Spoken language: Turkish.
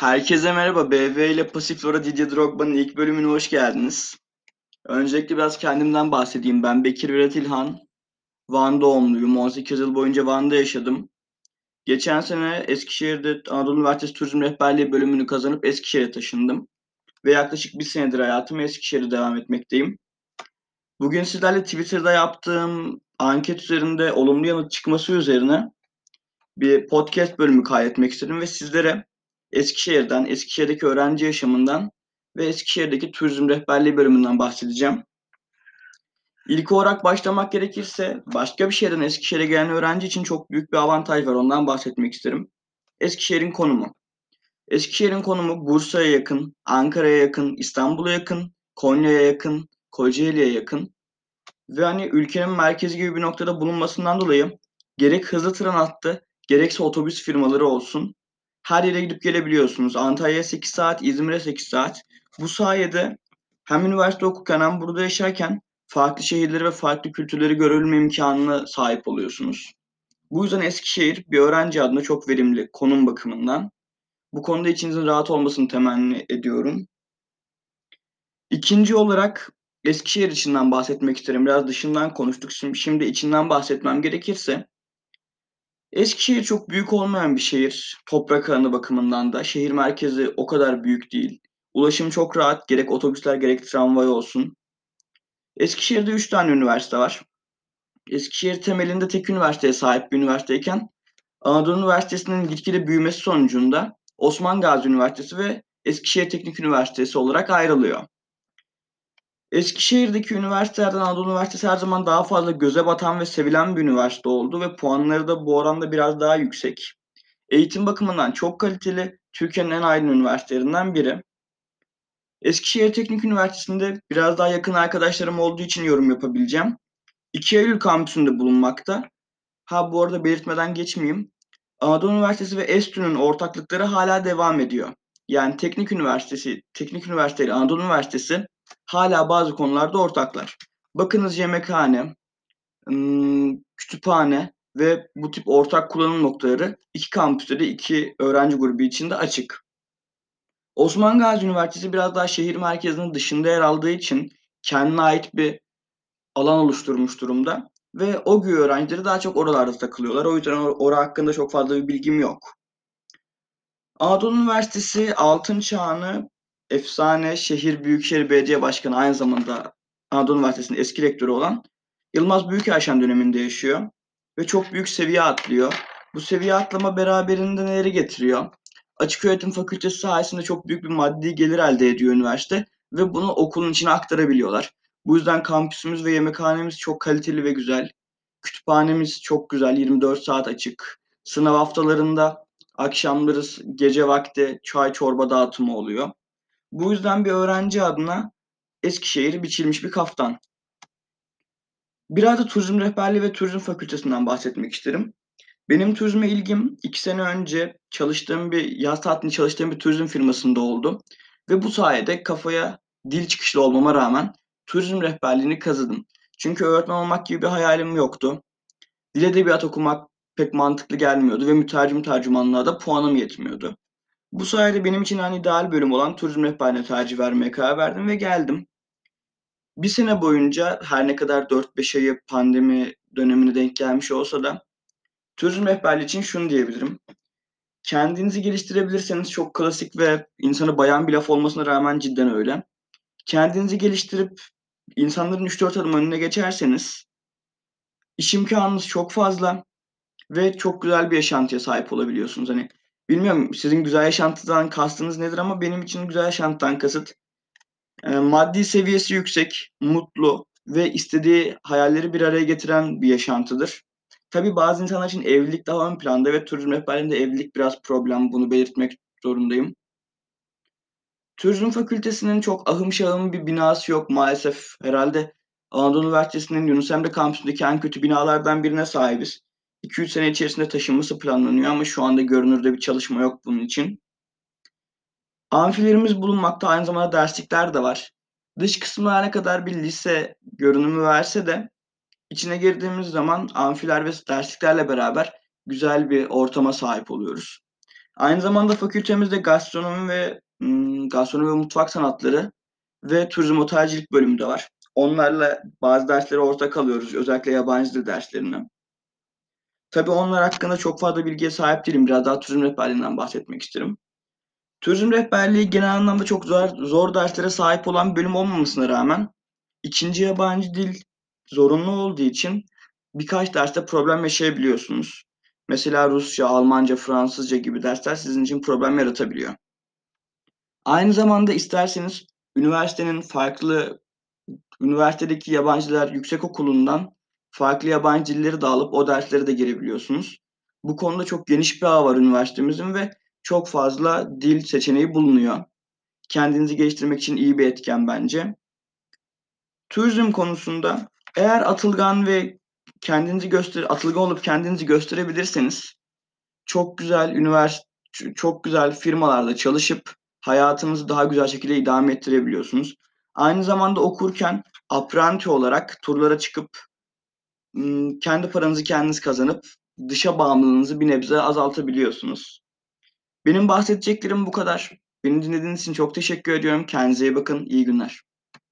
Herkese merhaba. BV ile Pasiflora Didier Drogba'nın ilk bölümüne hoş geldiniz. Öncelikle biraz kendimden bahsedeyim. Ben Bekir Vedat İlhan. Van doğumluyum. 18 yıl boyunca Van'da yaşadım. Geçen sene Eskişehir'de Anadolu Üniversitesi Turizm Rehberliği bölümünü kazanıp Eskişehir'e taşındım. Ve yaklaşık bir senedir hayatımı Eskişehir'de devam etmekteyim. Bugün sizlerle Twitter'da yaptığım anket üzerinde olumlu yanıt çıkması üzerine bir podcast bölümü kaydetmek istedim ve sizlere Eskişehir'den, Eskişehir'deki öğrenci yaşamından ve Eskişehir'deki turizm rehberliği bölümünden bahsedeceğim. İlk olarak başlamak gerekirse başka bir şehirden Eskişehir'e gelen öğrenci için çok büyük bir avantaj var. Ondan bahsetmek isterim. Eskişehir'in konumu. Eskişehir'in konumu Bursa'ya yakın, Ankara'ya yakın, İstanbul'a yakın, Konya'ya yakın, Kocaeli'ye yakın ve hani ülkenin merkezi gibi bir noktada bulunmasından dolayı gerek hızlı tren hattı, gerekse otobüs firmaları olsun her yere gidip gelebiliyorsunuz. Antalya'ya 8 saat, İzmir'e 8 saat. Bu sayede hem üniversite okurken hem burada yaşarken farklı şehirleri ve farklı kültürleri görebilme imkanına sahip oluyorsunuz. Bu yüzden Eskişehir bir öğrenci adına çok verimli konum bakımından. Bu konuda içinizin rahat olmasını temenni ediyorum. İkinci olarak Eskişehir içinden bahsetmek isterim. Biraz dışından konuştuk. Şimdi, şimdi içinden bahsetmem gerekirse Eskişehir çok büyük olmayan bir şehir. Toprak alanı bakımından da. Şehir merkezi o kadar büyük değil. Ulaşım çok rahat. Gerek otobüsler gerek tramvay olsun. Eskişehir'de 3 tane üniversite var. Eskişehir temelinde tek üniversiteye sahip bir üniversiteyken Anadolu Üniversitesi'nin gitgide büyümesi sonucunda Osman Gazi Üniversitesi ve Eskişehir Teknik Üniversitesi olarak ayrılıyor. Eskişehir'deki üniversitelerden Anadolu Üniversitesi her zaman daha fazla göze batan ve sevilen bir üniversite oldu ve puanları da bu oranda biraz daha yüksek. Eğitim bakımından çok kaliteli, Türkiye'nin en aydın üniversitelerinden biri. Eskişehir Teknik Üniversitesi'nde biraz daha yakın arkadaşlarım olduğu için yorum yapabileceğim. 2 Eylül kampüsünde bulunmakta. Ha bu arada belirtmeden geçmeyeyim. Anadolu Üniversitesi ve ESTÜ'nün ortaklıkları hala devam ediyor. Yani Teknik Üniversitesi, Teknik Üniversite ile Anadolu Üniversitesi hala bazı konularda ortaklar. Bakınız yemekhane, kütüphane ve bu tip ortak kullanım noktaları iki kampüste de iki öğrenci grubu içinde açık. Osman Gazi Üniversitesi biraz daha şehir merkezinin dışında yer aldığı için kendine ait bir alan oluşturmuş durumda. Ve o gün öğrencileri daha çok oralarda takılıyorlar. O yüzden or- orası hakkında çok fazla bir bilgim yok. Anadolu Üniversitesi altın çağını efsane şehir Büyükşehir Belediye Başkanı aynı zamanda Anadolu Üniversitesi'nin eski rektörü olan Yılmaz Büyükerşen döneminde yaşıyor ve çok büyük seviye atlıyor. Bu seviye atlama beraberinde neleri getiriyor? Açık öğretim fakültesi sayesinde çok büyük bir maddi gelir elde ediyor üniversite ve bunu okulun içine aktarabiliyorlar. Bu yüzden kampüsümüz ve yemekhanemiz çok kaliteli ve güzel. Kütüphanemiz çok güzel, 24 saat açık. Sınav haftalarında akşamları gece vakti çay çorba dağıtımı oluyor. Bu yüzden bir öğrenci adına Eskişehir biçilmiş bir kaftan. Biraz da turizm rehberliği ve turizm fakültesinden bahsetmek isterim. Benim turizme ilgim iki sene önce çalıştığım bir yaz tatilinde çalıştığım bir turizm firmasında oldu. Ve bu sayede kafaya dil çıkışlı olmama rağmen turizm rehberliğini kazıdım. Çünkü öğretmen olmak gibi bir hayalim yoktu. Dil edebiyat okumak pek mantıklı gelmiyordu ve mütercim tercümanlığa da puanım yetmiyordu. Bu sayede benim için hani ideal bölüm olan turizm rehberliğine tercih vermeye karar verdim ve geldim. Bir sene boyunca her ne kadar 4-5 ayı pandemi dönemine denk gelmiş olsa da turizm rehberliği için şunu diyebilirim. Kendinizi geliştirebilirseniz çok klasik ve insanı bayan bir laf olmasına rağmen cidden öyle. Kendinizi geliştirip insanların 3-4 adım önüne geçerseniz iş imkanınız çok fazla ve çok güzel bir yaşantıya sahip olabiliyorsunuz. Hani bilmiyorum sizin güzel yaşantıdan kastınız nedir ama benim için güzel yaşantıdan kasıt e, maddi seviyesi yüksek, mutlu ve istediği hayalleri bir araya getiren bir yaşantıdır. Tabii bazı insanlar için evlilik daha ön planda ve turizm rehberliğinde evlilik biraz problem. Bunu belirtmek zorundayım. Turizm Fakültesi'nin çok ahım şahım bir binası yok maalesef. Herhalde Anadolu Üniversitesi'nin Yunus Emre kampüsündeki en kötü binalardan birine sahibiz. 2-3 sene içerisinde taşınması planlanıyor ama şu anda görünürde bir çalışma yok bunun için. Amfilerimiz bulunmakta aynı zamanda derslikler de var. Dış kısmı ne kadar bir lise görünümü verse de içine girdiğimiz zaman amfiler ve dersliklerle beraber güzel bir ortama sahip oluyoruz. Aynı zamanda fakültemizde gastronomi ve ımm, gastronomi ve mutfak sanatları ve turizm otelcilik bölümü de var. Onlarla bazı dersleri ortak alıyoruz, özellikle yabancı dil derslerini. Tabii onlar hakkında çok fazla bilgiye sahip değilim. Biraz daha turizm rehberliğinden bahsetmek isterim. Turizm rehberliği genel anlamda çok zor zor derslere sahip olan bir bölüm olmamasına rağmen 2. yabancı dil zorunlu olduğu için birkaç derste problem yaşayabiliyorsunuz. Mesela Rusça, Almanca, Fransızca gibi dersler sizin için problem yaratabiliyor. Aynı zamanda isterseniz üniversitenin farklı üniversitedeki yabancı diller yüksekokulundan farklı yabancı dilleri de alıp o derslere de girebiliyorsunuz. Bu konuda çok geniş bir ağı var üniversitemizin ve çok fazla dil seçeneği bulunuyor. Kendinizi geliştirmek için iyi bir etken bence. Turizm konusunda eğer atılgan ve kendinizi göster atılgan olup kendinizi gösterebilirseniz çok güzel ünivers ç çok güzel firmalarda çalışıp hayatınızı daha güzel şekilde idame ettirebiliyorsunuz. Aynı zamanda okurken apprenti olarak turlara çıkıp, kendi paranızı kendiniz kazanıp dışa bağımlılığınızı bir nebze azaltabiliyorsunuz. Benim bahsedeceklerim bu kadar. Beni dinlediğiniz için çok teşekkür ediyorum. Kendinize iyi bakın. İyi günler.